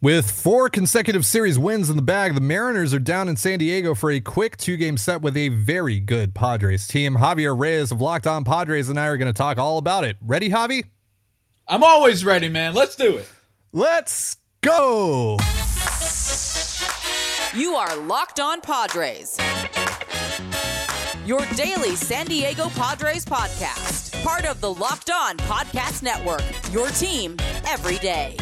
With four consecutive series wins in the bag, the Mariners are down in San Diego for a quick two game set with a very good Padres team. Javier Reyes of Locked On Padres and I are going to talk all about it. Ready, Javi? I'm always ready, man. Let's do it. Let's go. You are Locked On Padres, your daily San Diego Padres podcast, part of the Locked On Podcast Network, your team every day.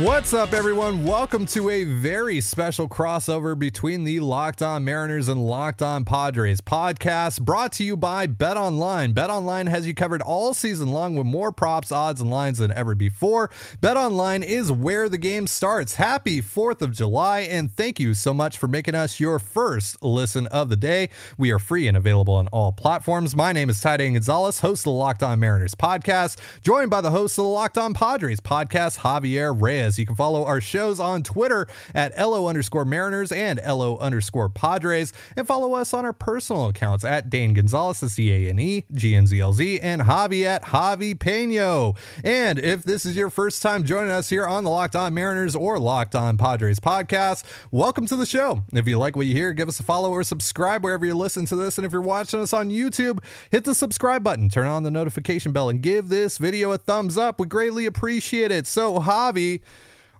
What's up, everyone? Welcome to a very special crossover between the Locked On Mariners and Locked On Padres podcast brought to you by Bet Online. Bet Online has you covered all season long with more props, odds, and lines than ever before. Bet Online is where the game starts. Happy 4th of July, and thank you so much for making us your first listen of the day. We are free and available on all platforms. My name is Ty Dane Gonzalez, host of the Locked On Mariners podcast, joined by the host of the Locked On Padres podcast, Javier Reyes. You can follow our shows on Twitter at LO underscore Mariners and LO underscore Padres, and follow us on our personal accounts at Dane Gonzalez, the C A N E G N Z L Z, and Javi at Javi Peno. And if this is your first time joining us here on the Locked On Mariners or Locked On Padres podcast, welcome to the show. If you like what you hear, give us a follow or subscribe wherever you listen to this. And if you're watching us on YouTube, hit the subscribe button, turn on the notification bell, and give this video a thumbs up. We greatly appreciate it. So, Javi,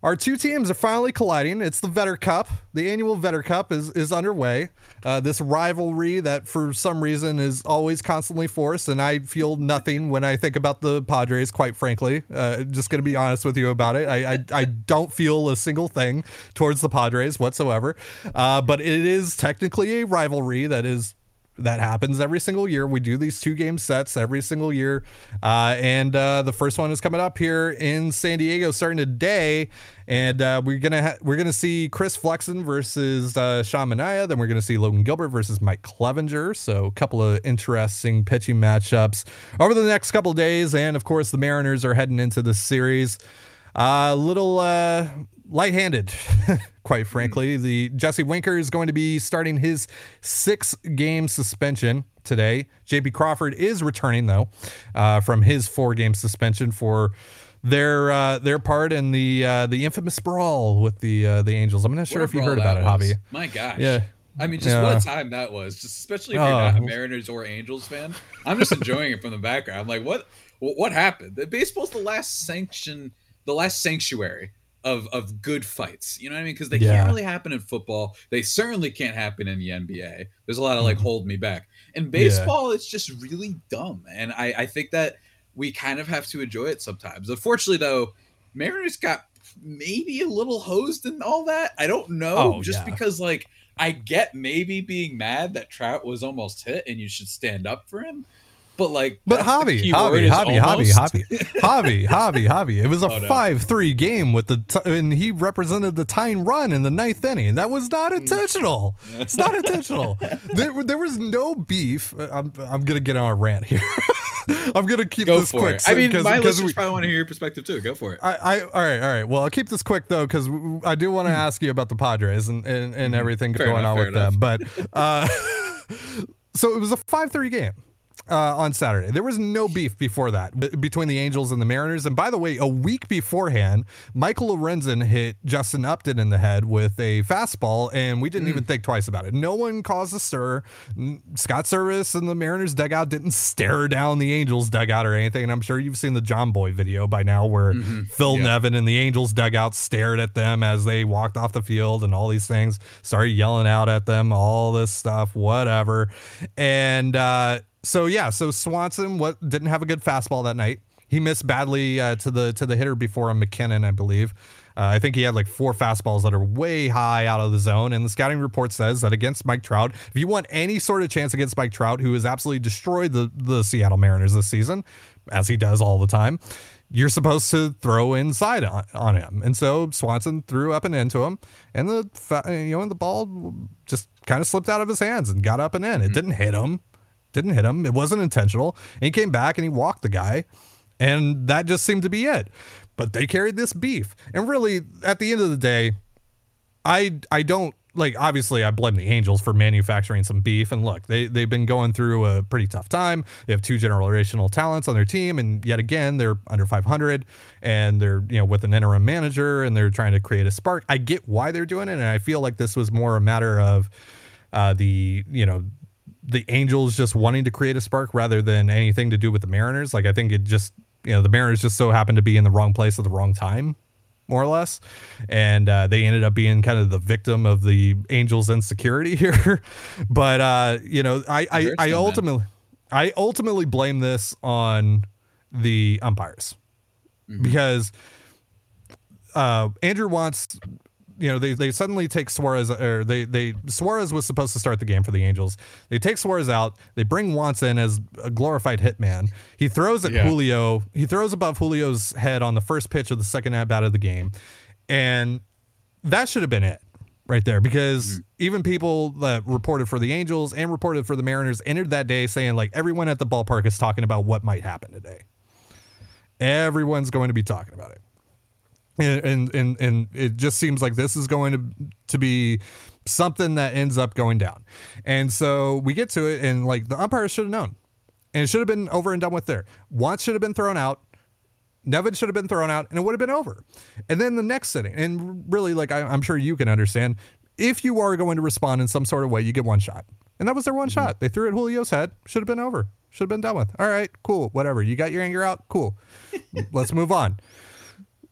our two teams are finally colliding. It's the Vedder Cup. The annual Vedder Cup is is underway. Uh, this rivalry that, for some reason, is always constantly forced, and I feel nothing when I think about the Padres. Quite frankly, uh, just going to be honest with you about it. I, I, I don't feel a single thing towards the Padres whatsoever. Uh, but it is technically a rivalry that is that happens every single year. We do these two game sets every single year. Uh, and uh, the first one is coming up here in San Diego starting today. And uh, we're gonna ha- we're gonna see Chris Flexen versus uh, Sean Manaea. Then we're gonna see Logan Gilbert versus Mike Clevinger. So a couple of interesting pitching matchups over the next couple days. And of course, the Mariners are heading into the series. A little uh, light-handed, quite frankly. The Jesse Winker is going to be starting his six-game suspension today. JP Crawford is returning though uh, from his four-game suspension for their uh, their part in the uh, the infamous brawl with the uh, the Angels. I'm not sure if you heard about it. Javi. My gosh. Yeah. I mean, just Yeah. what a time that was. Just especially if you're Oh. not a Mariners or Angels fan. I'm just enjoying it from the background. I'm like, what? What what happened? The baseball's the last sanction, the last sanctuary of of good fights. You know what I mean? Because they Yeah. can't really happen in football. They certainly can't happen in the NBA. There's a lot of like mm-hmm. hold me back. In baseball, it's just really dumb, and I I think that we kind of have to enjoy it sometimes. Unfortunately, though, Mariners got maybe a little hosed and all that. I don't know, Oh, just yeah. because like I get maybe being mad that Trout was almost hit and you should stand up for him, but like, But that's the Javi, key word Javi, is Javi, Javi. Javi, Javi, Javi, Javi. It was a Oh, no. five-three game with the, t- and he represented the tying run in the ninth inning. That was not Mm. intentional. It's not intentional. There, there was no beef. I'm, I'm gonna get on a rant here. I'm gonna keep Go this quick. I mean, because- my because listeners we- probably want to hear your perspective too. Go for it. I, I, all right, all right. Well, I'll keep this quick though, because I do want to ask you about the Padres and and, and everything Mm-hmm. Fair going enough, on with them. But uh, so it was a five-three game uh, on Saturday. There was no beef before that b- between the Angels and the Mariners. And by the way, a week beforehand, Michael Lorenzen hit Justin Upton in the head with a fastball, and we didn't even think twice about it. No one caused a stir. Scott Servais and the Mariners dugout didn't stare down the Angels dugout or anything. And I'm sure you've seen the Jomboy video by now where Phil Yeah. Nevin and the Angels dugout stared at them as they walked off the field and all these things, started yelling out at them, all this stuff, whatever. And uh, so yeah, so Swanson what didn't have a good fastball that night. He missed badly uh, to the to the hitter before him, MacKinnon, I believe. Uh, I think he had like four fastballs that are way high out of the zone. And the scouting report says that against Mike Trout, if you want any sort of chance against Mike Trout, who has absolutely destroyed the, the Seattle Mariners this season, as he does all the time, you're supposed to throw inside on, on him. And so Swanson threw up and into him, and the fa- you know and the ball just kind of slipped out of his hands and got up and in. It didn't hit him, didn't hit him. It wasn't intentional. And he came back and he walked the guy, and that just seemed to be it. But they carried this beef, and really, at the end of the day, I I don't like obviously I blame the Angels for manufacturing some beef. And look, they they've been going through a pretty tough time. They have two generational talents on their team, and yet again they're under 500, and they're you know with an interim manager, and they're trying to create a spark. I get why they're doing it, and I feel like this was more a matter of uh, the you know the Angels just wanting to create a spark rather than anything to do with the Mariners. Like I think it just you know the Mariners just so happened to be in the wrong place at the wrong time more or less. And uh, they ended up being kind of the victim of the Angels' insecurity here. but uh, you know, I I, I ultimately I ultimately blame this on the umpires mm-hmm. because uh, Andrew Wantz you know, they, they suddenly take Suarez or they they Suarez was supposed to start the game for the Angels. They take Suarez out. They bring Wantz in as a glorified hitman. He throws at yeah. Julio. He throws above Julio's head on the first pitch of the second at bat of the game, and that should have been it right there because mm-hmm. even people that reported for the Angels and reported for the Mariners entered that day saying like everyone at the ballpark is talking about what might happen today. Everyone's going to be talking about it and and and it just seems like this is going to to be something that ends up going down. And so we get to it, and like the umpires should have known, and it should have been over and done with there. Wantz should have been thrown out. Nevin should have been thrown out, and it would have been over. And then the next sitting, and really, like I, am sure you can understand, if you are going to respond in some sort of way, you get one shot, and that was their one mm-hmm. shot. They threw it at Julio's head. Should have been over. Should have been done with. All right, cool, whatever. You got your anger out. Cool. Let's move on.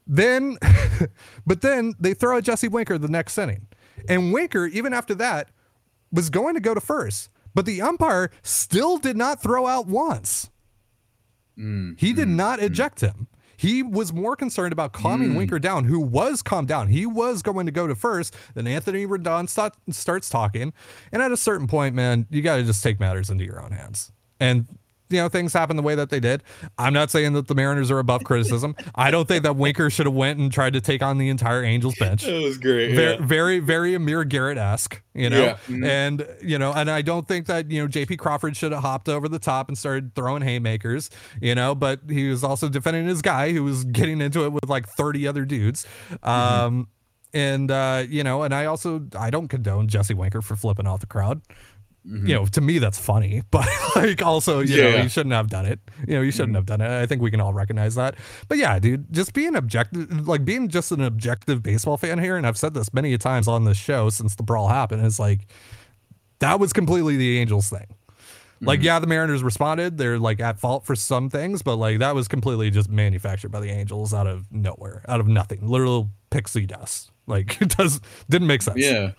Then, but then they throw at Jesse Winker the next inning. And Winker, even after that, was going to go to first, but the umpire still did not throw out Wantz. Mm, he did mm, not mm. eject mm. him. He was more concerned about calming mm. Winker down, who was calmed down. He was going to go to first. Then Anthony Rendon start, starts talking. And at a certain point, man, you got to just take matters into your own hands. And you know things happen the way that they did. I'm not saying that the Mariners are above criticism. I don't think that Winker should have went and tried to take on the entire Angels bench. It was great. Very, yeah. very, very Amir Garrett esque, you know. Yeah. Mm-hmm. And you know, and I don't think that you know J.P. Crawford should have hopped over the top and started throwing haymakers, you know. But he was also defending his guy who was getting into it with like 30 other dudes. Mm-hmm. Um, and uh, you know, and I also I don't condone Jesse Winker for flipping off the crowd. Mm-hmm. You know, to me that's funny, but like also, you yeah. know, you shouldn't have done it. You know, you shouldn't mm-hmm. have done it. I think we can all recognize that. But yeah, dude, just being objective, like being just an objective baseball fan here, and I've said this many times on this show since the brawl happened, is like that was completely the Angels thing. Like, mm-hmm. yeah, the Mariners responded. They're like at fault for some things, but like that was completely just manufactured by the Angels out of nowhere, out of nothing. Literal pixie dust. Like it does didn't make sense. Yeah.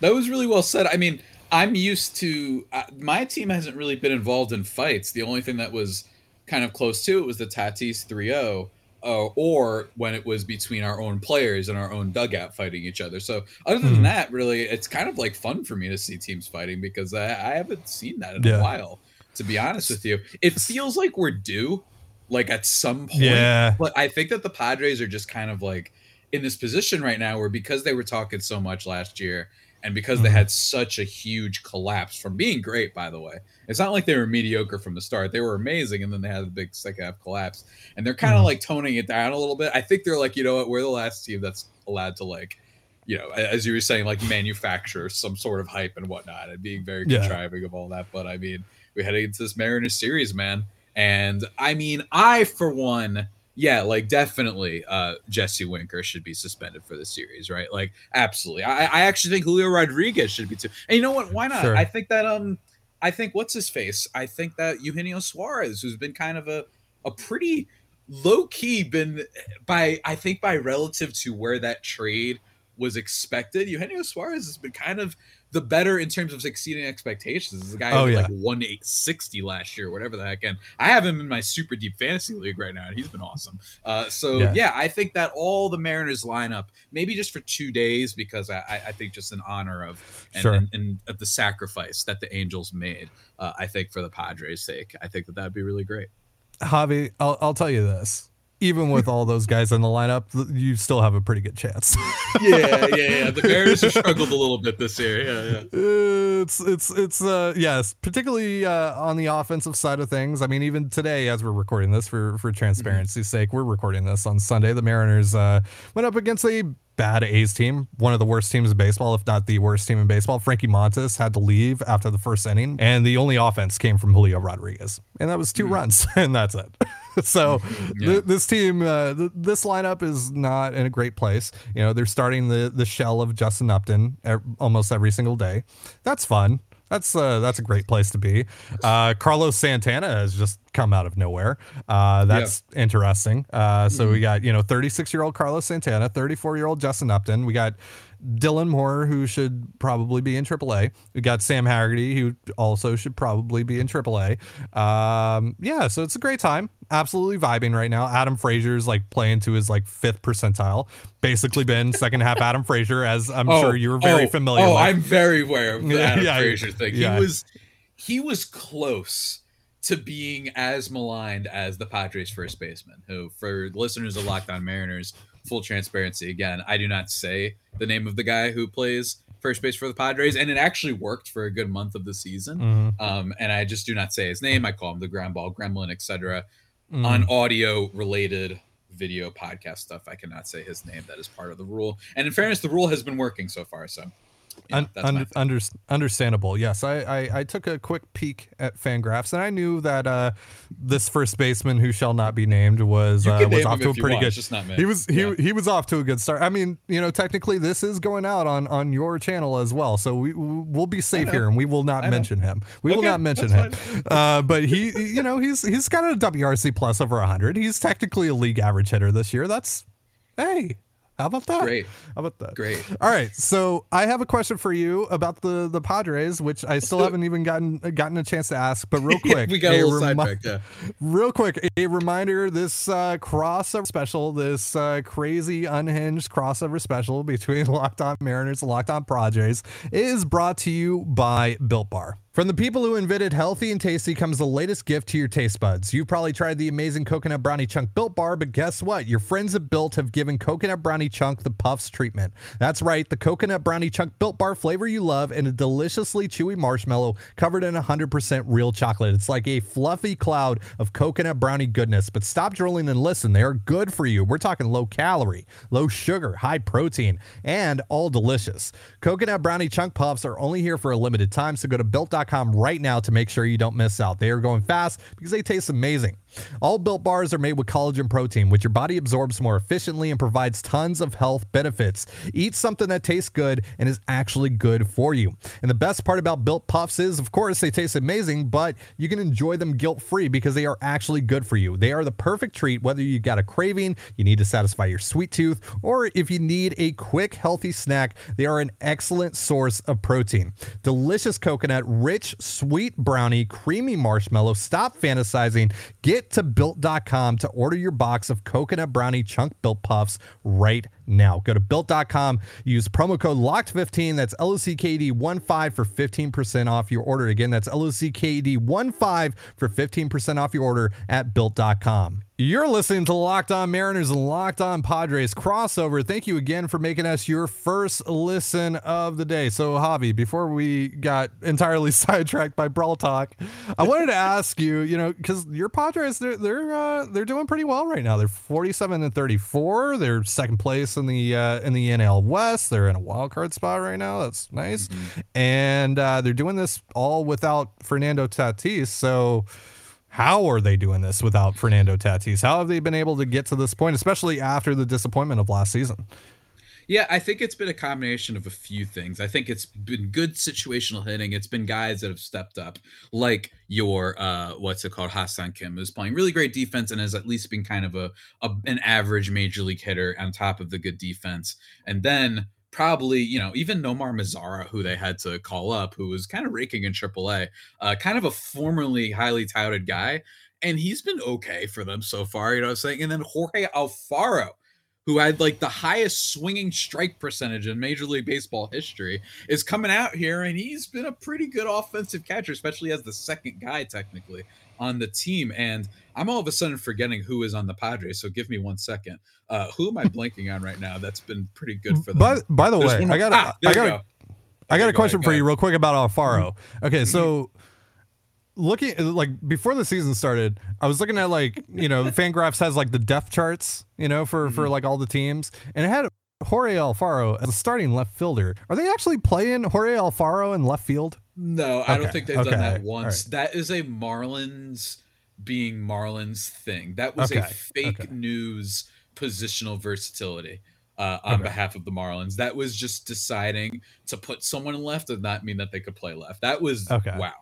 That was really well said. I mean, I'm used to uh, my team hasn't really been involved in fights. The only thing that was kind of close to it was the Tatis 3-0 uh, or when it was between our own players and our own dugout fighting each other. So other than mm-hmm. that, really, it's kind of like fun for me to see teams fighting because I, I haven't seen that in yeah. a while. To be honest with you, it feels like we're due, like at some point. Yeah. But I think that the Padres are just kind of like in this position right now where because they were talking so much last year and because mm-hmm. they had such a huge collapse from being great, by the way, it's not like they were mediocre from the start. They were amazing, and then they had a big second half collapse, and they're kind of mm-hmm. like toning it down a little bit. I think they're like, you know what, we're the last team that's allowed to like, you know, as you were saying, like manufacture some sort of hype and whatnot, and being very yeah. contriving of all that. But I mean, we heading into this Mariners series, man, and I mean, I for one yeah, like definitely uh Jesse Winker should be suspended for the series, right? Like absolutely. I, I actually think Julio Rodriguez should be too. And you know what? Why not? Sure. I think that um I think what's his face? I think that Eugenio Suarez, who's been kind of a a pretty low key been by I think by relative to where that trade was expected, Eugenio Suarez has been kind of the better in terms of exceeding expectations. The guy oh, yeah. like one eight sixty last year, whatever the heck. And I have him in my super deep fantasy league right now, and he's been awesome. Uh, so yeah. yeah. I think that all the Mariners lineup, maybe just for two days, because I, I think just in honor of and, sure. and, and of the sacrifice that the Angels made. Uh, I think for the Padres' sake, I think that that'd be really great. Javi, I'll, I'll tell you this. Even with all those guys in the lineup, you still have a pretty good chance. yeah, yeah, yeah. The Mariners have struggled a little bit this year. Yeah, yeah. It's it's it's uh yes, particularly uh, on the offensive side of things. I mean, even today as we're recording this for for transparency's mm-hmm. sake, we're recording this on Sunday. The Mariners uh, went up against a bad A's team, one of the worst teams in baseball, if not the worst team in baseball. Frankie Montas had to leave after the first inning, and the only offense came from Julio Rodriguez, and that was 2 mm runs, and that's it. so yeah. th- this team, uh, th- this lineup is not in a great place. You know, they're starting the the shell of Justin Upton er- almost every single day. That's fun. That's uh, that's a great place to be. Uh, Carlos Santana has just come out of nowhere. Uh, that's yeah. interesting. Uh, so mm-hmm. we got you know 36 year old Carlos Santana, 34 year old Justin Upton. We got Dylan Moore, who should probably be in AAA. We got Sam Haggerty, who also should probably be in AAA. Um, yeah, so it's a great time. Absolutely vibing right now. Adam Frazier's like playing to his like fifth percentile. Basically been second half Adam Frazier, as I'm oh, sure you're very oh, familiar. Oh, with. I'm very aware of the Adam yeah, Frazier thing. Yeah. He was he was close to being as maligned as the Padres first baseman, who for listeners of Locked On Mariners full transparency again, I do not say the name of the guy who plays first base for the Padres, and it actually worked for a good month of the season. Mm-hmm. Um, and I just do not say his name. I call him the ground ball gremlin, etc. Mm-hmm. On audio related video podcast stuff, I cannot say his name. That is part of the rule. And in fairness, the rule has been working so far. So yeah, Un- under, understandable. Yes, I, I, I took a quick peek at Fangraphs, and I knew that uh, this first baseman, who shall not be named, was uh, was off to a pretty good. Just not. He was he yeah. he was off to a good start. I mean, you know, technically, this is going out on on your channel as well, so we we'll be safe here, and we will not mention him. We okay, will not mention him. Uh, but he, you know, he's he's got a WRC plus over hundred. He's technically a league average hitter this year. That's hey, how about that? Great. How about that? Great. All right. So I have a question for you about the the Padres, which I still haven't even gotten gotten a chance to ask. But real quick, we got a, a little remi- yeah. Real quick, a reminder: this uh, crossover special, this uh, crazy unhinged crossover special between Locked On Mariners and Locked On Padres, is brought to you by Built Bar. From the people who invented healthy and tasty comes the latest gift to your taste buds. You've probably tried the amazing coconut brownie chunk built bar, but guess what? Your friends at Built have given coconut brownie chunk the puffs treatment. That's right, the coconut brownie chunk built bar flavor you love and a deliciously chewy marshmallow covered in 100% real chocolate. It's like a fluffy cloud of coconut brownie goodness. But stop drooling and listen, they are good for you. We're talking low calorie, low sugar, high protein, and all delicious. Coconut brownie chunk puffs are only here for a limited time, so go to built.com right now to make sure you don't miss out. They are going fast because they taste amazing. All built bars are made with collagen protein, which your body absorbs more efficiently and provides tons of health benefits. Eat something that tastes good and is actually good for you. And the best part about built puffs is, of course, they taste amazing, but you can enjoy them guilt free because they are actually good for you. They are the perfect treat whether you've got a craving, you need to satisfy your sweet tooth, or if you need a quick, healthy snack, they are an excellent source of protein. Delicious coconut, rich, sweet brownie, creamy marshmallow. Stop fantasizing. Get to built.com to order your box of coconut brownie chunk built puffs right now. Go to built.com, use promo code LOCKED15. That's LOCKD15 for 15% off your order. Again, that's LOCKD15 for 15% off your order at built.com. You're listening to Locked On Mariners and Locked On Padres crossover. Thank you again for making us your first listen of the day. So, Javi, before we got entirely sidetracked by Brawl Talk, I wanted to ask you, you know, because your Padres, they're they're uh, they're doing pretty well right now. They're 47 and 34. They're second place in the uh, in the NL West. They're in a wild card spot right now. That's nice, mm-hmm. and uh, they're doing this all without Fernando Tatis. So how are they doing this without Fernando Tatis? How have they been able to get to this point, especially after the disappointment of last season? Yeah, I think it's been a combination of a few things. I think it's been good situational hitting. It's been guys that have stepped up, like your uh, what's it called, Ha-Seong Kim, who's playing really great defense and has at least been kind of a, a an average major league hitter on top of the good defense. And then probably, you know, even Nomar Mazara, who they had to call up, who was kind of raking in AAA, uh, kind of a formerly highly touted guy. And he's been okay for them so far, you know what I'm saying? And then Jorge Alfaro, who had like the highest swinging strike percentage in Major League Baseball history, is coming out here and he's been a pretty good offensive catcher, especially as the second guy, technically on the team. And I'm all of a sudden forgetting who is on the Padres. So give me one second. Uh, who am I blanking on right now? That's been pretty good for them. By, by the There's way, I got ah, I got go. I got a question ahead, for you real quick about Alfaro. Mm-hmm. Okay, so looking like before the season started, I was looking at like, you know, Fangraphs has like the depth charts, you know, for mm-hmm. for like all the teams, and it had Jorge Alfaro as a starting left fielder. Are they actually playing Jorge Alfaro in left field? No, I don't think they've okay. done that once. Right. That is a Marlins being Marlins thing. That was okay. a fake okay. news positional versatility uh, on okay. behalf of the Marlins. That was just deciding to put someone left did not mean that they could play left. That was okay. wow.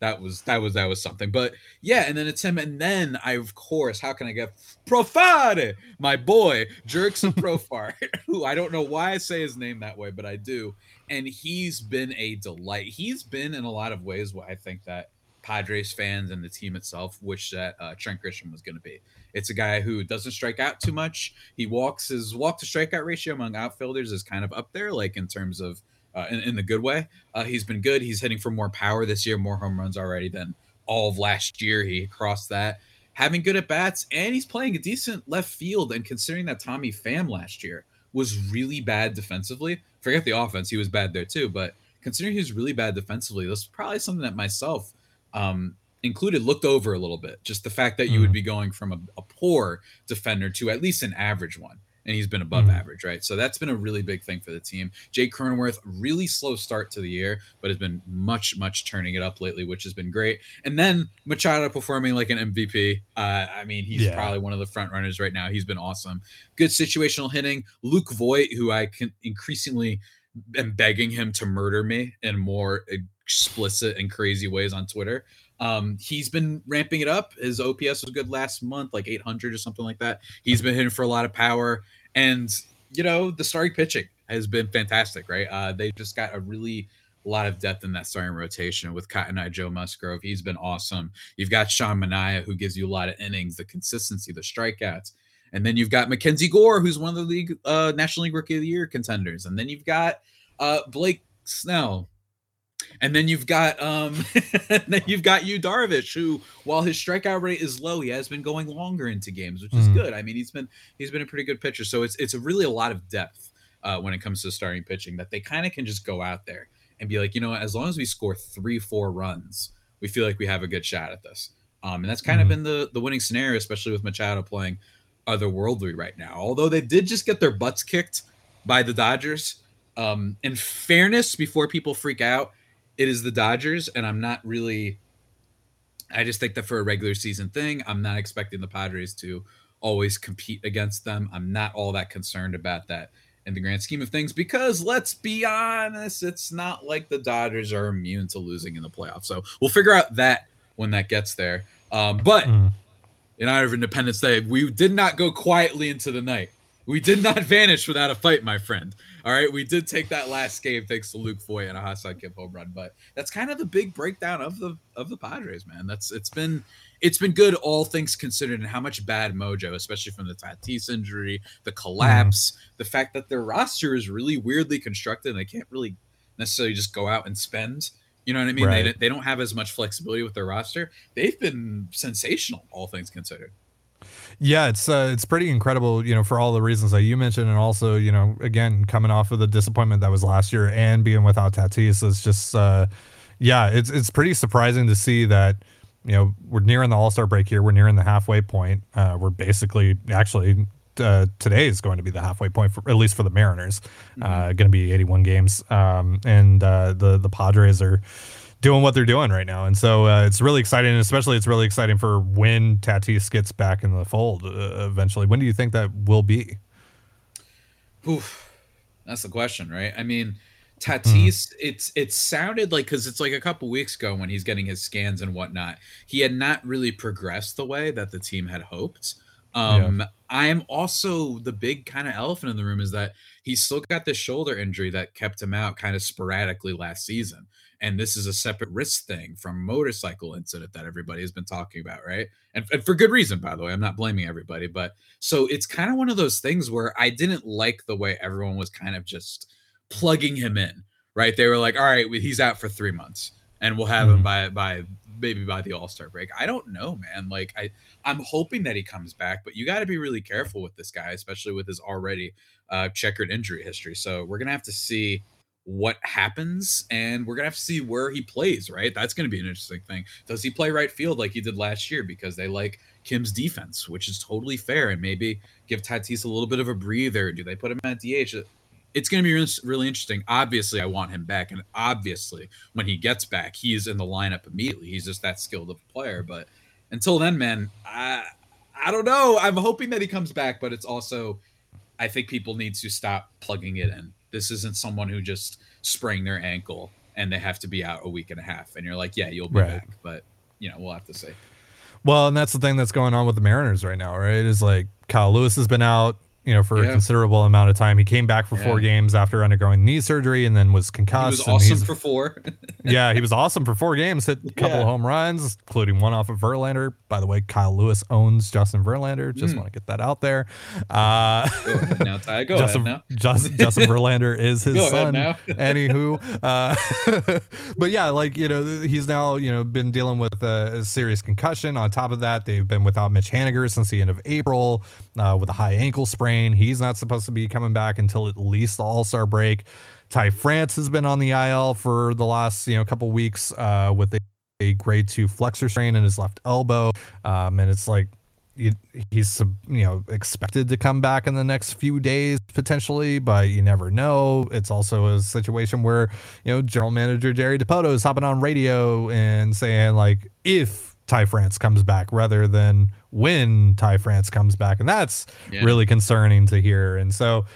That was that was that was something. But yeah, and then it's him, and then I of course, how can I get Profare, my boy, Jurickson Profar, who I don't know why I say his name that way, but I do. And he's been a delight. He's been in a lot of ways what I think that Padres fans and the team itself wish that uh, Trent Grisham was going to be. It's a guy who doesn't strike out too much. He walks his walk to strikeout ratio among outfielders is kind of up there, like in terms of uh, in, in, the good way. Uh, he's been good. He's hitting for more power this year, more home runs already than all of last year. He crossed that. Having good at bats, and he's playing a decent left field. And considering that Tommy Pham last year was really bad defensively, forget the offense, he was bad there too. But considering he was really bad defensively, that's probably something that myself um, included looked over a little bit. Just the fact that you would mm. be going from a, a, poor defender to at least an average one. And he's been above mm. average, right? So that's been a really big thing for the team. Jake Cronenworth, really slow start to the year, but has been much, much turning it up lately, which has been great. And then Machado performing like an MVP. Uh, I mean, he's yeah. probably one of the front runners right now. He's been awesome. Good situational hitting. Luke Voit, who I can increasingly am begging him to murder me in more explicit and crazy ways on Twitter. Um, he's been ramping it up. His OPS was good last month, like 800 or something like that. He's been hitting for a lot of power, and you know the starting pitching has been fantastic. Right? Uh, they just got a really lot of depth in that starting rotation with Cotton Eye Joe Musgrove. He's been awesome. You've got Sean Manaea, who gives you a lot of innings, the consistency, the strikeouts. And then you've got Mackenzie Gore, who's one of the league uh, National League Rookie of the Year contenders. And then you've got uh, Blake Snell, and then you've got um then you've got Yu Darvish, who while his strikeout rate is low, he has been going longer into games, which is mm. good. I mean, he's been he's been a pretty good pitcher. So it's it's really a lot of depth uh, when it comes to starting pitching that they kind of can just go out there and be like, you know, as long as we score three, four runs, we feel like we have a good shot at this. Um, and that's kind mm. of been the the winning scenario, especially with Machado playing otherworldly right now. Although they did just get their butts kicked by the Dodgers. Um, in fairness, before people freak out, it is the Dodgers, and I'm not really. I just think that for a regular season thing, I'm not expecting the Padres to always compete against them. I'm not all that concerned about that in the grand scheme of things because let's be honest, it's not like the Dodgers are immune to losing in the playoffs. So we'll figure out that when that gets there. Um, but mm. in honor of Independence Day, we did not go quietly into the night. We did not vanish without a fight, my friend. All right, we did take that last game thanks to Luke Voit and a hot side home run, but that's kind of the big breakdown of the of the Padres, man. That's it's been it's been good, all things considered, and how much bad mojo, especially from the Tatis injury, the collapse, mm. the fact that their roster is really weirdly constructed, and they can't really necessarily just go out and spend. You know what I mean? Right. They, they don't have as much flexibility with their roster. They've been sensational, all things considered. Yeah, it's uh, it's pretty incredible, you know, for all the reasons that you mentioned, and also, you know, again, coming off of the disappointment that was last year and being without Tatis, it's just, uh, yeah, it's it's pretty surprising to see that, you know, we're nearing the All Star break here, we're nearing the halfway point. Uh, we're basically actually uh, today is going to be the halfway point for at least for the Mariners. Mm-hmm. Uh, going to be 81 games, um, and uh, the the Padres are doing what they're doing right now. And so uh, it's really exciting, and especially it's really exciting for when Tatis gets back in the fold uh, eventually. When do you think that will be? Oof, that's the question, right? I mean, Tatis, mm. it's it sounded like because it's like a couple weeks ago when he's getting his scans and whatnot, he had not really progressed the way that the team had hoped. Um, yeah. I am also the big kind of elephant in the room is that he's still got this shoulder injury that kept him out kind of sporadically last season and this is a separate risk thing from motorcycle incident that everybody has been talking about right and, and for good reason by the way i'm not blaming everybody but so it's kind of one of those things where i didn't like the way everyone was kind of just plugging him in right they were like all right he's out for three months and we'll have mm-hmm. him by by maybe by the All Star break. I don't know, man. Like I, I'm hoping that he comes back, but you got to be really careful with this guy, especially with his already uh, checkered injury history. So we're gonna have to see what happens and we're gonna have to see where he plays right that's gonna be an interesting thing does he play right field like he did last year because they like kim's defense which is totally fair and maybe give tatis a little bit of a breather do they put him at dh it's going to be really interesting. Obviously, I want him back, and obviously, when he gets back, he's in the lineup immediately. He's just that skilled of a player. But until then, man, I I don't know. I'm hoping that he comes back, but it's also I think people need to stop plugging it in. This isn't someone who just sprained their ankle and they have to be out a week and a half, and you're like, yeah, you'll be right. back, but you know, we'll have to see. Well, and that's the thing that's going on with the Mariners right now, right? Is like Kyle Lewis has been out you know, for yeah. a considerable amount of time. He came back for yeah. four games after undergoing knee surgery and then was concussed. He was awesome for four. yeah, he was awesome for four games. Hit a couple yeah. of home runs, including one off of Verlander. By the way, Kyle Lewis owns Justin Verlander. Just mm. want to get that out there. Uh, now, Ty. Go Justin, ahead now. Justin, Justin Verlander is his go son. Anywho, uh, but yeah, like you know, he's now you know been dealing with a, a serious concussion. On top of that, they've been without Mitch Haniger since the end of April uh, with a high ankle sprain. He's not supposed to be coming back until at least the All Star break. Ty France has been on the IL for the last you know couple weeks uh, with a, a, grade two flexor strain in his left elbow, um, and it's like he's you know expected to come back in the next few days potentially, but you never know. It's also a situation where you know general manager Jerry Dipoto is hopping on radio and saying like if Ty France comes back rather than when Ty France comes back. And that's yeah. really concerning to hear. And so,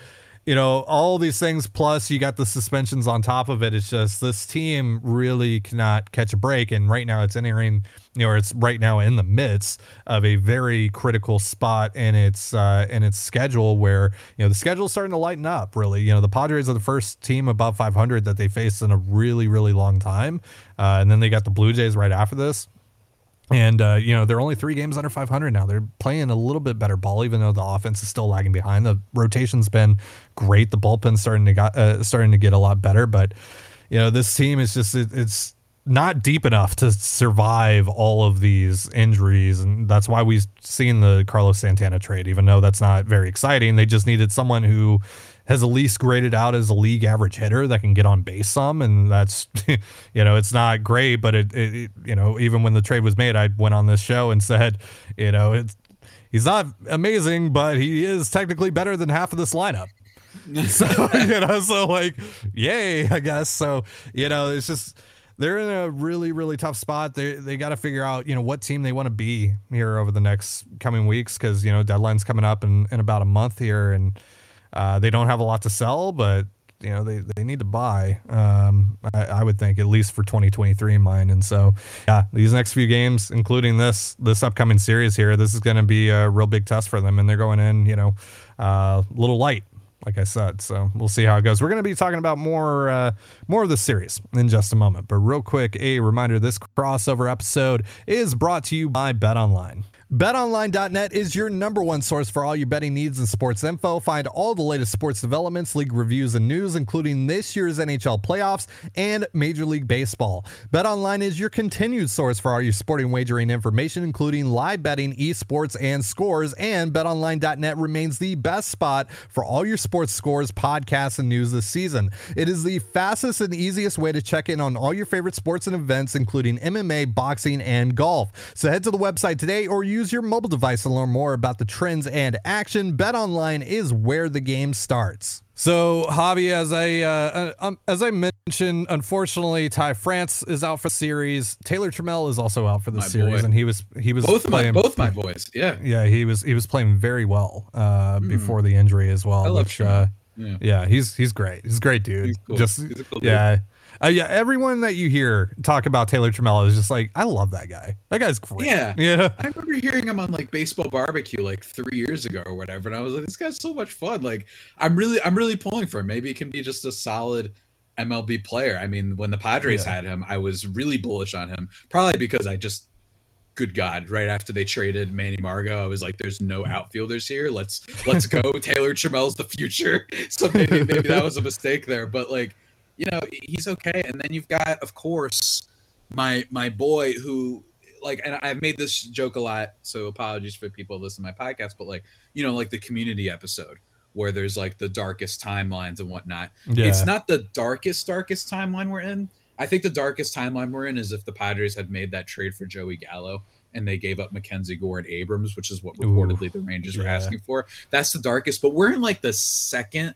you know, all these things plus you got the suspensions on top of it. It's just this team really cannot catch a break. And right now it's entering, you know, it's right now in the midst of a very critical spot in its uh in its schedule where, you know, the schedule's starting to lighten up really. You know, the Padres are the first team above 500 that they faced in a really, really long time. Uh, and then they got the Blue Jays right after this. And uh, you know they're only three games under 500 now. They're playing a little bit better ball, even though the offense is still lagging behind. The rotation's been great. The bullpen's starting to got uh, starting to get a lot better. But you know this team is just it, it's not deep enough to survive all of these injuries, and that's why we've seen the Carlos Santana trade. Even though that's not very exciting, they just needed someone who has at least graded out as a league average hitter that can get on base some, and that's you know it's not great, but it, it, you know even when the trade was made, I went on this show and said you know it's he's not amazing, but he is technically better than half of this lineup. so you know, so like, yay, I guess. So you know, it's just they're in a really really tough spot. They they got to figure out you know what team they want to be here over the next coming weeks because you know deadline's coming up in in about a month here and uh, they don't have a lot to sell, but you know they, they need to buy. Um, I, I, would think at least for 2023 in mind. And so yeah, these next few games, including this this upcoming series here, this is going to be a real big test for them, and they're going in you know a uh, little light. Like I said, so we'll see how it goes. We're going to be talking about more uh, more of the series in just a moment. But real quick, a reminder: this crossover episode is brought to you by Bet Online. BetOnline.net is your number one source for all your betting needs and sports info. Find all the latest sports developments, league reviews, and news, including this year's NHL playoffs and Major League Baseball. BetOnline is your continued source for all your sporting wagering information, including live betting, esports, and scores. And BetOnline.net remains the best spot for all your sports scores, podcasts, and news this season. It is the fastest and easiest way to check in on all your favorite sports and events, including MMA, boxing, and golf. So head to the website today or use use your mobile device to learn more about the trends and action. Bet online is where the game starts. So, Javi, as I uh, uh, um, as I mentioned, unfortunately, Ty France is out for the series. Taylor Trammell is also out for the my series, boy. and he was he was both playing, my both my boys. Yeah, yeah, he was he was playing very well uh, mm. before the injury as well. I love which, uh, yeah. yeah, he's he's great. He's a great dude. Cool. Just cool yeah. Dude. Uh, yeah, everyone that you hear talk about Taylor Trammell is just like, I love that guy. That guy's great. Yeah, yeah. I remember hearing him on like Baseball Barbecue like three years ago or whatever, and I was like, this guy's so much fun. Like, I'm really, I'm really pulling for him. Maybe he can be just a solid MLB player. I mean, when the Padres yeah. had him, I was really bullish on him, probably because I just good God, right after they traded Manny Margot, I was like, there's no outfielders here. Let's let's go. Taylor Trammell's the future. So maybe maybe that was a mistake there. But like you know, he's okay. And then you've got, of course, my my boy who like and I've made this joke a lot, so apologies for people who listen to my podcast, but like, you know, like the community episode where there's like the darkest timelines and whatnot. Yeah. It's not the darkest, darkest timeline we're in. I think the darkest timeline we're in is if the Padres had made that trade for Joey Gallo and they gave up Mackenzie Gore and Abrams, which is what reportedly Ooh, the Rangers yeah. were asking for. That's the darkest, but we're in like the second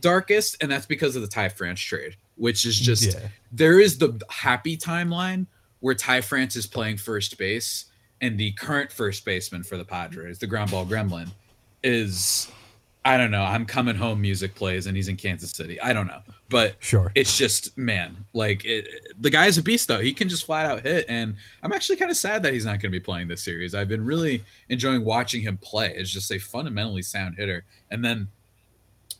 darkest, and that's because of the Ty France trade, which is just yeah. there is the happy timeline where Ty France is playing first base, and the current first baseman for the Padres, the ground ball gremlin, is I don't know. I'm coming home music plays and he's in Kansas City. I don't know. But sure. It's just man, like it, the guy's a beast though. He can just flat out hit and I'm actually kind of sad that he's not going to be playing this series. I've been really enjoying watching him play. It's just a fundamentally sound hitter. And then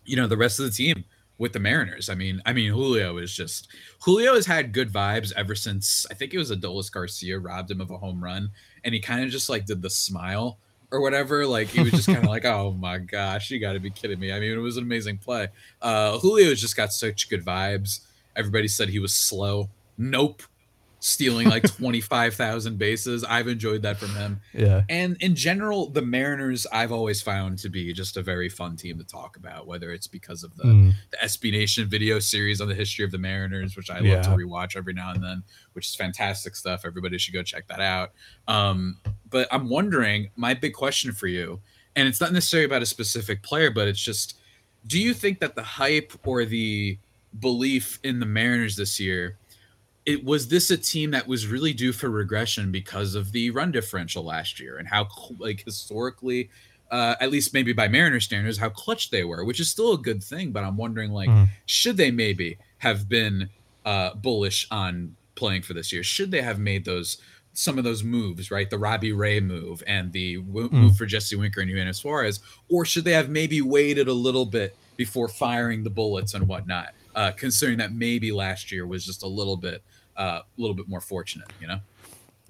you know, the rest of the team with the Mariners. I mean, I mean Julio is just Julio has had good vibes ever since I think it was Adolis Garcia robbed him of a home run and he kind of just like did the smile or whatever. Like he was just kind of like, oh my gosh, you got to be kidding me. I mean, it was an amazing play. Uh, Julio's just got such good vibes. Everybody said he was slow. Nope. Stealing like 25,000 bases. I've enjoyed that from him. Yeah. And in general, the Mariners, I've always found to be just a very fun team to talk about, whether it's because of the, mm. the SB Nation video series on the history of the Mariners, which I yeah. love to rewatch every now and then, which is fantastic stuff. Everybody should go check that out. Um, but I'm wondering, my big question for you, and it's not necessarily about a specific player, but it's just, do you think that the hype or the belief in the Mariners this year, it was this a team that was really due for regression because of the run differential last year and how like historically uh, at least maybe by Mariner standards, how clutch they were, which is still a good thing. But I'm wondering, like, mm. should they maybe have been uh, bullish on playing for this year? Should they have made those some of those moves, right? The Robbie Ray move and the w- mm. move for Jesse Winker and Eugenio Suarez, or should they have maybe waited a little bit before firing the bullets and whatnot? Uh, considering that maybe last year was just a little bit, uh, a little bit more fortunate, you know.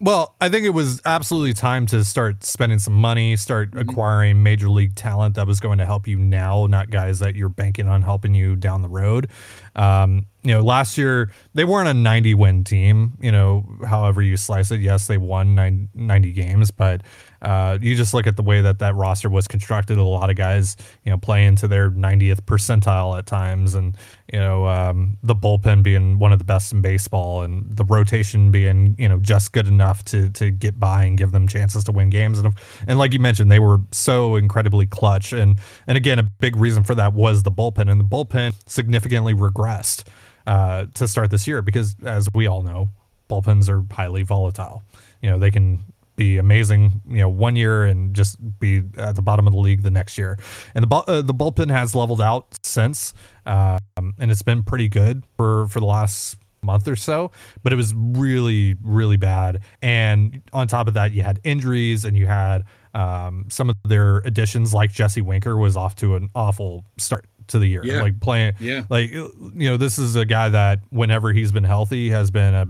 Well, I think it was absolutely time to start spending some money, start mm-hmm. acquiring major league talent that was going to help you now, not guys that you're banking on helping you down the road. Um, you know, last year they weren't a 90 win team, you know, however you slice it. Yes, they won 90 games, but uh, you just look at the way that that roster was constructed. A lot of guys, you know, play into their 90th percentile at times, and you know, um, the bullpen being one of the best in baseball, and the rotation being, you know, just good enough to to get by and give them chances to win games. And and like you mentioned, they were so incredibly clutch. And and again, a big reason for that was the bullpen, and the bullpen significantly regressed uh, to start this year because, as we all know, bullpens are highly volatile. You know, they can be amazing, you know, one year and just be at the bottom of the league the next year. And the uh, the bullpen has leveled out since, um, and it's been pretty good for for the last month or so, but it was really really bad. And on top of that, you had injuries and you had um, some of their additions, like Jesse Winker, was off to an awful start to the year. Yeah. Like playing, yeah. Like you know, this is a guy that whenever he's been healthy has been a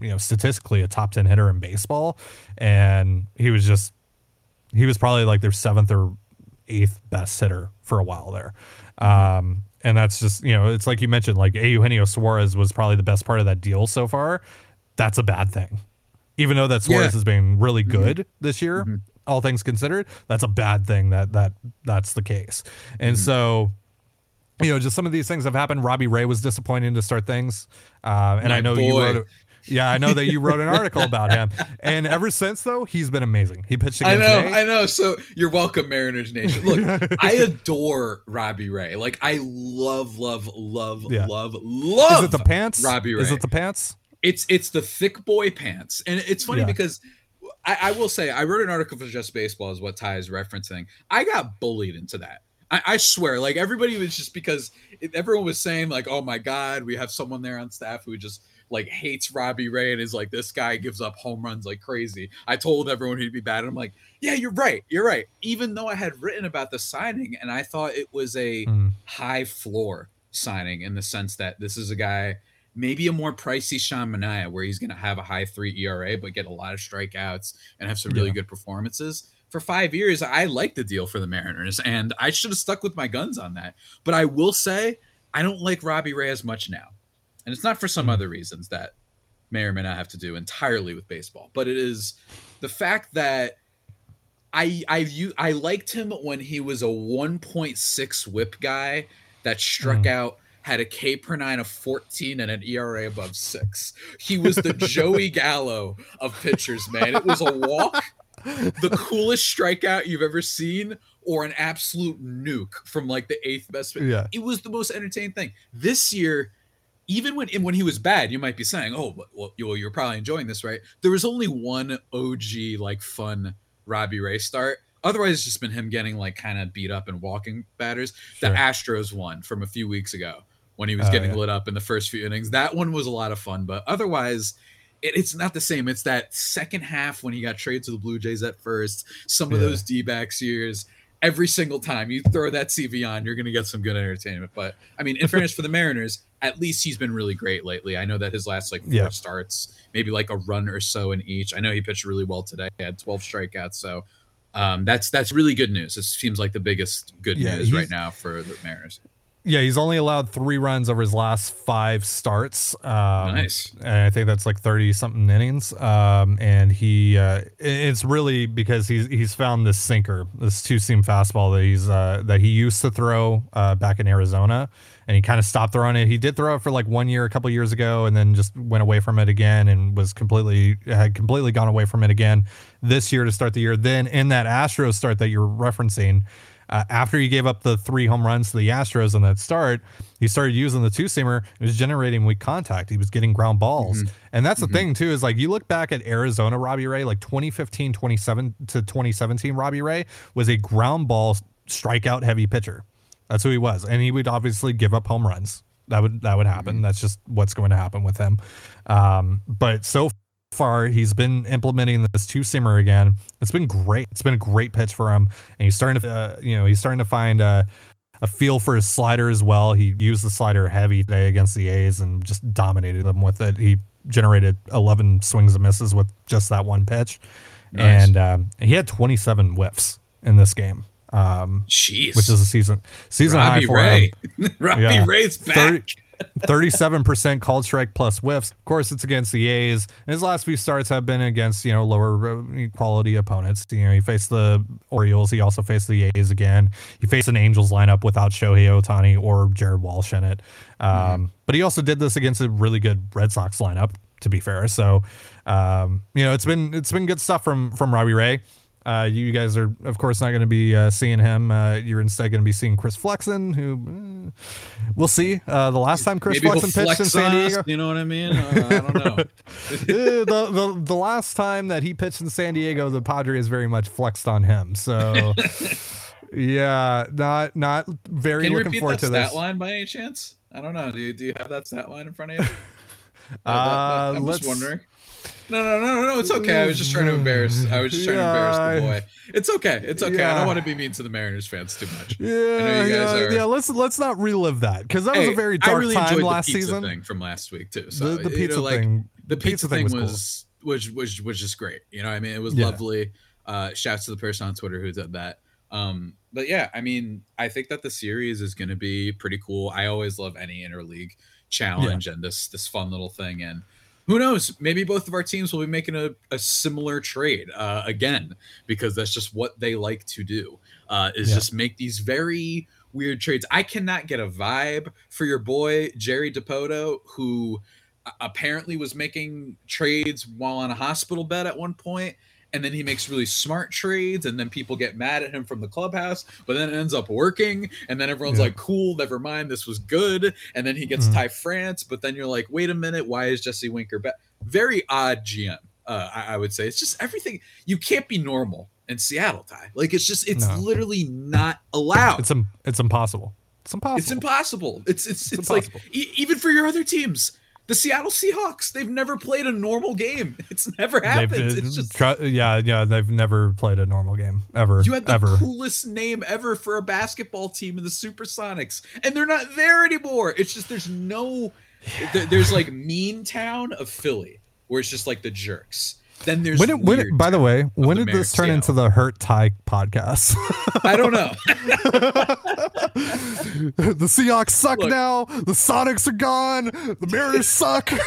you know statistically a top ten hitter in baseball, and he was just he was probably like their seventh or eighth best hitter for a while there. Um, and that's just you know, it's like you mentioned, like Eugenio Suarez was probably the best part of that deal so far. That's a bad thing. Even though that Suarez yeah. has been really mm-hmm. good mm-hmm. this year, mm-hmm. all things considered, that's a bad thing that that that's the case. And mm-hmm. so you know, just some of these things have happened. Robbie Ray was disappointing to start things, uh, and My I know boy. you wrote. Yeah, I know that you wrote an article about him, and ever since though, he's been amazing. He pitched. I know, today. I know. So you're welcome, Mariners Nation. Look, I adore Robbie Ray. Like I love, love, love, yeah. love, love. Is it the pants? Robbie Ray. Is it the pants? It's it's the thick boy pants, and it's funny yeah. because. I, I will say I wrote an article for Just Baseball is what Ty is referencing. I got bullied into that. I, I, swear, like everybody was just because everyone was saying, like, oh my God, we have someone there on staff who just like hates Robbie Ray and is like, this guy gives up home runs like crazy. I told everyone he'd be bad. And I'm like, yeah, you're right. You're right. Even though I had written about the signing and I thought it was a mm. high floor signing in the sense that this is a guy, maybe a more pricey Sean Manaea, where he's going to have a high three ERA, but get a lot of strikeouts and have some really yeah. good performances for five years, I like the deal for the Mariners, and I should have stuck with my guns on that. But I will say, I don't like Robbie Ray as much now, and it's not for some other reasons that may or may not have to do entirely with baseball, but it is the fact that I I I liked him when he was a 1.6 whip guy that struck mm. out had a K per nine of 14 and an ERA above six. He was the Joey Gallo of pitchers, man. It was a walk, the coolest strikeout you've ever seen, or an absolute nuke from like the eighth best. Yeah. It was the most entertaining thing. This year, even when when he was bad, you might be saying, "Oh, well, you're probably enjoying this, right?" There was only one OG like fun Robbie Ray start. Otherwise, it's just been him getting like kind of beat up and walking batters. Sure. The Astros one from a few weeks ago when he was oh, getting yeah. lit up in the first few innings. That one was a lot of fun, but otherwise, it, it's not the same. It's that second half when he got traded to the Blue Jays at first. Some of yeah. those D backs years. Every single time you throw that CV on, you're going to get some good entertainment. But I mean, in fairness for the Mariners, at least he's been really great lately. I know that his last like four yeah. starts, maybe like a run or so in each. I know he pitched really well today. He had 12 strikeouts, so um, that's that's really good news. It seems like the biggest good yeah, news right now for the Mariners. Yeah, he's only allowed three runs over his last five starts. Um, nice. And I think that's like thirty something innings. Um, and he, uh, it's really because he's he's found this sinker, this two seam fastball that he's uh, that he used to throw uh, back in Arizona, and he kind of stopped throwing it. He did throw it for like one year, a couple years ago, and then just went away from it again, and was completely had completely gone away from it again this year to start the year. Then in that Astros start that you're referencing uh, after he gave up the three home runs to the Astros on that start, he started using the two seamer. It was generating weak contact. He was getting ground balls. Mm-hmm. And that's mm-hmm. the thing, too, is like you look back at Arizona Robbie Ray, like 2015, 27 to 2017, Robbie Ray was a ground ball strikeout heavy pitcher. That's who he was. And he would obviously give up home runs. That would that would happen. Mm-hmm. That's just what's going to happen with him. Um, but so far he's been implementing this two seamer again. It's been great. It's been a great pitch for him, and he's starting to, uh, you know, he's starting to find a, a feel for his slider as well. He used the slider heavy today against the A's and just dominated them with it. He generated 11 swings and misses with just that one pitch, nice. and um, he had 27 whiffs in this game. Um, Jeez. which is a season season Robbie high for Ray. him. Robbie yeah. Ray's back. 30, 37% called strike plus whiffs. Of course, it's against the A's. And his last few starts have been against, you know, lower uh, quality opponents. You know, he faced the Orioles. He also faced the A's again. He faced an Angels lineup without Shohei Ohtani or Jared Walsh in it. Um, mm-hmm. But he also did this against a really good Red Sox lineup, to be fair. So, um, you know, it's been it's been good stuff from from Robbie Ray. Uh, you guys are, of course, not going to be uh, seeing him. Uh, you're instead going to be seeing Chris Flexen, who eh, we'll see. Uh, the last time Chris Maybe Flexen pitched in San Diego, us, you know what I mean? Uh, I don't know. the, the the last time that he pitched in San Diego, the Padres very much flexed on him. So. yeah, not not very Can looking forward to this. stat line by any chance? I don't know. Do you, do you have that stat line in front of you? uh, I'm just wondering. No, no, no, no, no. It's okay. I was just trying to embarrass. I was just trying yeah, to embarrass the boy. It's okay. It's okay. Yeah. I don't want to be mean to the Mariners fans too much. Yeah, yeah, are, yeah. Let's let's not relive that because that was a very dark really time last the season. Thing from last week too. So the, the pizza you know, like, thing. The pizza, pizza thing, was was, cool. was was was just great. You know, I mean, it was lovely. Uh, shouts to the person on Twitter who did that. Um, but yeah, I mean, I think that the series is going to be pretty cool. I always love any interleague challenge and this this fun little thing and who knows? Maybe both of our teams will be making a, a similar trade uh, again because that's just what they like to do. Uh, is yeah. just make these very weird trades. I cannot get a vibe for your boy Jerry Dipoto, who apparently was making trades while on a hospital bed at one point and then he makes really smart trades and then people get mad at him from the clubhouse but then it ends up working and then everyone's yeah. like cool never mind this was good and then he gets mm-hmm. Ty France but then you're like wait a minute why is Jesse Winker back very odd GM uh, I, I, would say. It's just everything you can't be normal in Seattle Ty. Like it's just it's no. literally not allowed. It's it's impossible. It's impossible. It's impossible. It's it's it's, it's like e- even for your other teams the Seattle Seahawks, they've never played a normal game. It's never happened. It's just tr- yeah, yeah, they've never played a normal game ever. You had the ever. coolest name ever for a basketball team in the Supersonics, and they're not there anymore. It's just there's no, yeah. there's like Mean Town of Philly, where it's just like the jerks, then there's when it, when it, by the way when the did this turn into the hurt tie podcast I don't know. the Seahawks suck Look. now. The Sonics are gone. The Mariners suck. All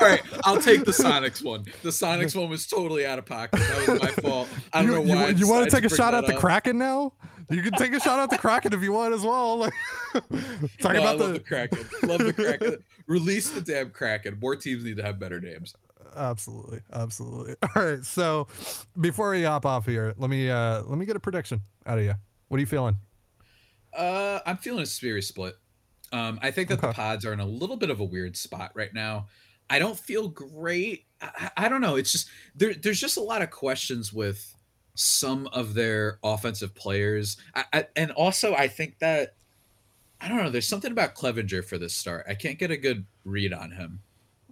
right, I'll take the Sonics one. The Sonics one was totally out of pocket. That was my fault. I don't you, know why. I you want to take a shot at the up. Kraken now? You can take a shot at the Kraken if you want as well. Like, talk No, about love the, the, Kraken. Love the Kraken. Release the damn Kraken. More teams need to have better names. Absolutely, absolutely. All right, so before we hop off here, let me uh let me get a prediction out of you. What are you feeling? Uh, I'm feeling a series split. Um, I think that the pods are in a little bit of a weird spot right now. I don't feel great. I, I I don't know. It's just there. There's just a lot of questions with some of their offensive players, I, I, and also I think that I don't know. There's something about Clevinger for this start. I can't get a good read on him.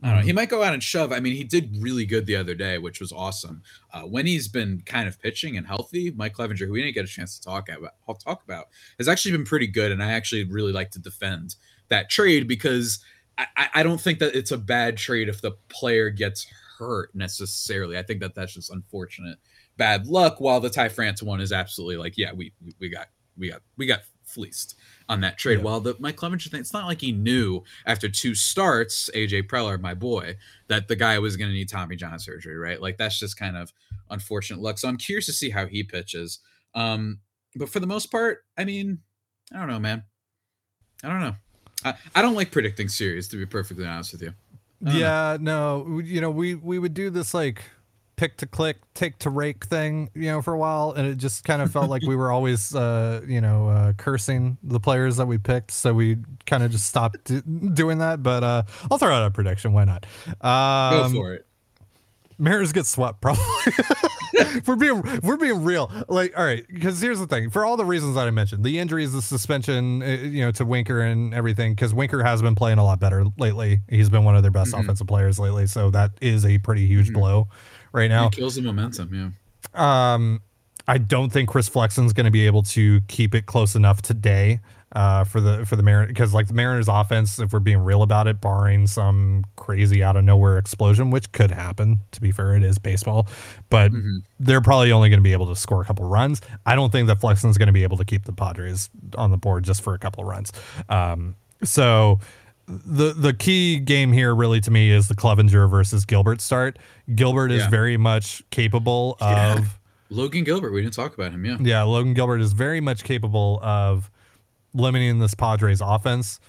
I don't know. He might go out and shove. I mean, he did really good the other day, which was awesome. Uh, when he's been kind of pitching and healthy, Mike Clevinger, who we didn't get a chance to talk about, I'll talk about, has actually been pretty good. And I actually really like to defend that trade because I, I- don't think that it's a bad trade if the player gets hurt necessarily. I think that that's just unfortunate bad luck. While the Ty France one is absolutely like, yeah, we- we got we got we got fleeced on that trade. Yeah. While the Mike Clevinger thing, it's not like he knew after two starts, AJ Preller, my boy, that the guy was going to need Tommy John surgery, right? Like that's just kind of unfortunate luck. So I'm curious to see how he pitches. Um, but for the most part, I mean, I don't know, man. I don't know. I, I don't like predicting series, to be perfectly honest with you. Don't know. Yeah, no, you know, we we would do this like pick to click, take to rake thing, you know, for a while, and it just kind of felt like we were always, uh, you know, uh, cursing the players that we picked, so we kind of just stopped do- doing that. But uh, I'll throw out a prediction. Why not? Go Um, for it. Mariners get swept probably. we're being we're being real. Like, all right, because here's the thing: for all the reasons that I mentioned, the injuries, the suspension, uh, you know, to Winker and everything, because Winker has been playing a lot better lately. He's been one of their best Mhm. offensive players lately, so that is a pretty huge Mhm. blow right now. It kills the momentum. Yeah. Um, I don't think Chris Flexen's going to be able to keep it close enough today uh, for the for the Mariners because like the Mariners offense, if we're being real about it, barring some crazy out of nowhere explosion, which could happen. To be fair, it is baseball, but Mhm. they're probably only going to be able to score a couple runs. I don't think that Flexen's going to be able to keep the Padres on the board just for a couple runs. Um, so the the key game here really to me is the Clevinger versus Gilbert start. Gilbert is Yeah. very much capable Yeah. of Logan Gilbert, we didn't talk about him. Yeah. yeah, Logan Gilbert is very much capable of limiting this Padres offense.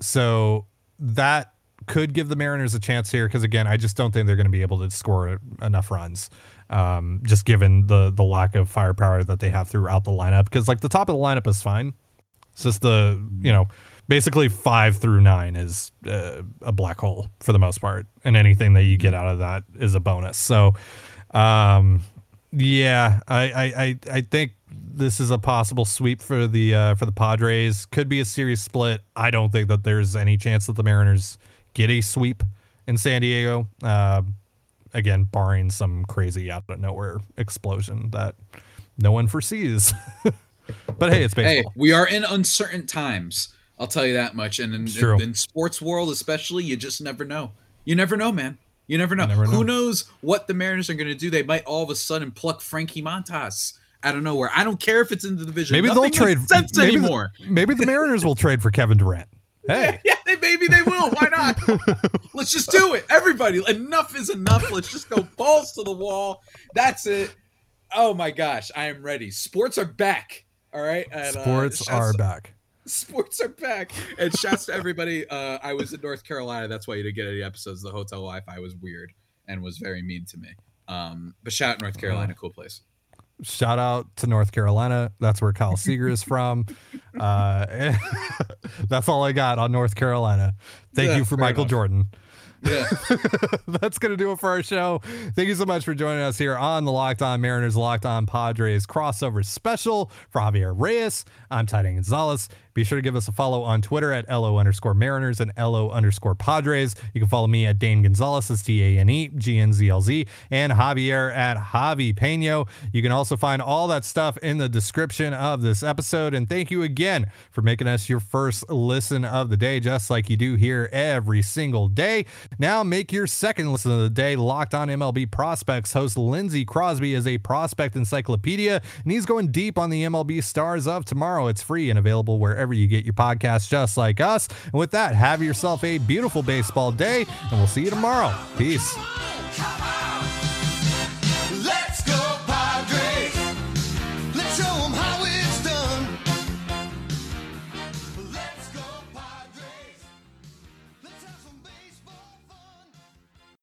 So that could give the Mariners a chance here because again, I just don't think they're going to be able to score enough runs. Um, just given the the lack of firepower that they have throughout the lineup, because like the top of the lineup is fine. It's just the you know basically five through nine is uh, a black hole for the most part, and anything that you get out of that is a bonus. So, um, yeah, I, I, I, I think this is a possible sweep for the uh, for the Padres. Could be a series split. I don't think that there's any chance that the Mariners get a sweep in San Diego. Uh, again, barring some crazy out of nowhere explosion that no one foresees. but hey, it's baseball. Hey, we are in uncertain times. I'll tell you that much. And in, in, in sports world, especially, you just never know. You never know, man. You never know. never know. Who knows what the Mariners are going to do? They might all of a sudden pluck Frankie Montas out of nowhere. I don't care if it's in the division. Maybe Nothing they'll trade sense maybe the- maybe the Mariners will trade for Kevin Durant. Hey, Yeah, they, maybe they will. Why not? Let's just do it. Everybody, enough is enough. Let's just go balls to the wall. That's it. Oh my gosh, I am ready. Sports are back. All right. And, uh, sports shouts- are back. Sports are back. And shouts to everybody. Uh, I was in North Carolina. That's why you didn't get any episodes. The hotel Wi Fi was weird and was very mean to me. Um, but shout out North Carolina, cool place. Shout out to North Carolina. That's where Kyle Seager is from. Uh, that's all I got on North Carolina. Thank Yeah, you for Michael enough. Jordan. Yeah. That's going to do it for our show. Thank you so much for joining us here on the Locked On Mariners, Locked On Padres crossover special for Javier Reyes. I'm Ty Dane Gonzalez. Be sure to give us a follow on Twitter at LO underscore Mariners and LO underscore Padres. You can follow me at Dane Gonzalez, that's D A N E G N Z L Z, and Javier at Javi Peno. You can also find all that stuff in the description of this episode. And thank you again for making us your first listen of the day, just like you do here every single day. Now make your second listen of the day. Locked on MLB prospects host Lindsey Crosby is a prospect encyclopedia, and he's going deep on the MLB stars of tomorrow. It's free and available wherever you get your podcasts, just like us. And with that, have yourself a beautiful baseball day, and we'll see you tomorrow. Peace.